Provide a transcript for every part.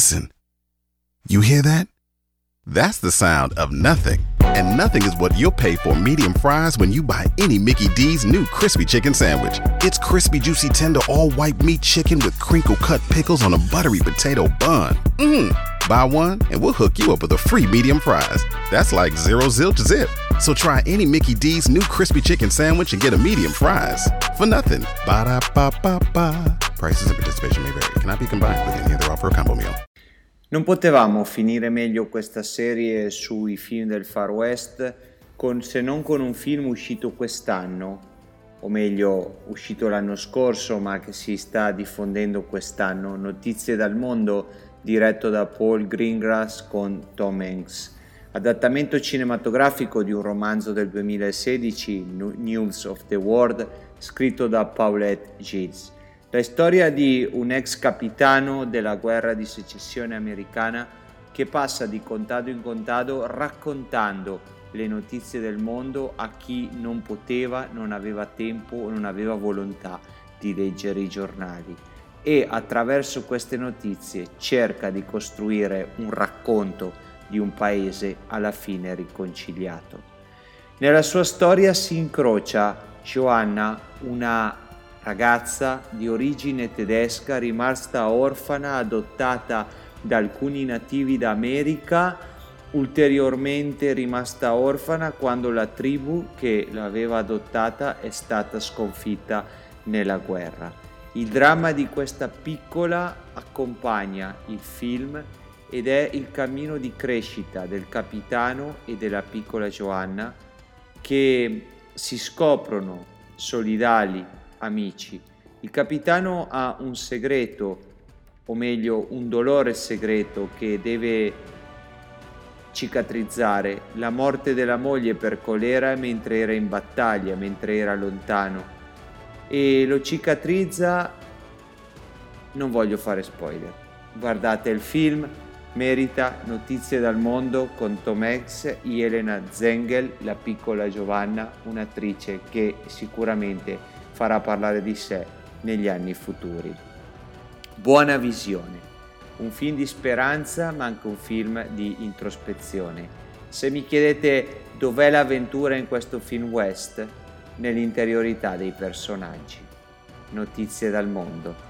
Listen. You hear that? That's the sound of nothing. And nothing is what you'll pay for medium fries when you buy any Mickey D's new crispy chicken sandwich. It's crispy, juicy, tender, all white meat chicken with crinkle cut pickles on a buttery potato bun. Mmm. Buy one and we'll hook you up with a free medium fries. That's like zero zilch zip. So try any Mickey D's new crispy chicken sandwich and get a medium fries for nothing. Ba da ba ba ba. Prices and participation may vary. Cannot be combined with any other offer or combo meal. Non potevamo finire meglio questa serie sui film del Far West con, se non con un film uscito quest'anno, o meglio uscito l'anno scorso ma che si sta diffondendo quest'anno, Notizie dal mondo diretto da Paul Greengrass con Tom Hanks. Adattamento cinematografico di un romanzo del 2016, News of the World, scritto da Paulette Gilles. La storia di un ex capitano della guerra di secessione americana che passa di contado in contado raccontando le notizie del mondo a chi non poteva, non aveva tempo o non aveva volontà di leggere i giornali e attraverso queste notizie cerca di costruire un racconto di un paese alla fine riconciliato. Nella sua storia si incrocia Joanna, una ragazza di origine tedesca rimasta orfana, adottata da alcuni nativi d'America, ulteriormente rimasta orfana quando la tribù che l'aveva adottata è stata sconfitta nella guerra. Il dramma di questa piccola accompagna il film ed è il cammino di crescita del capitano e della piccola Giovanna che si scoprono solidali amici. Il capitano ha un segreto, o meglio un dolore segreto che deve cicatrizzare, la morte della moglie per colera mentre era in battaglia, mentre era lontano. E lo cicatrizza, non voglio fare spoiler. Guardate il film, merita Notizie dal mondo con Tom Hanks, Elena Zengel, la piccola Giovanna, un'attrice che sicuramente farà parlare di sé negli anni futuri. Buona visione, un film di speranza ma anche un film di introspezione. Se mi chiedete dov'è l'avventura in questo film west, nell'interiorità dei personaggi. Notizie dal mondo.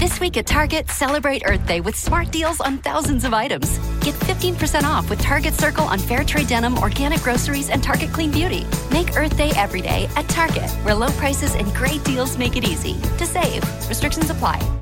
This week at Target, celebrate Earth Day with smart deals on thousands of items. Get 15% off with Target Circle on fair trade denim, organic groceries, and Target Clean Beauty. Make Earth Day every day at Target, where low prices and great deals make it easy to save. Restrictions apply.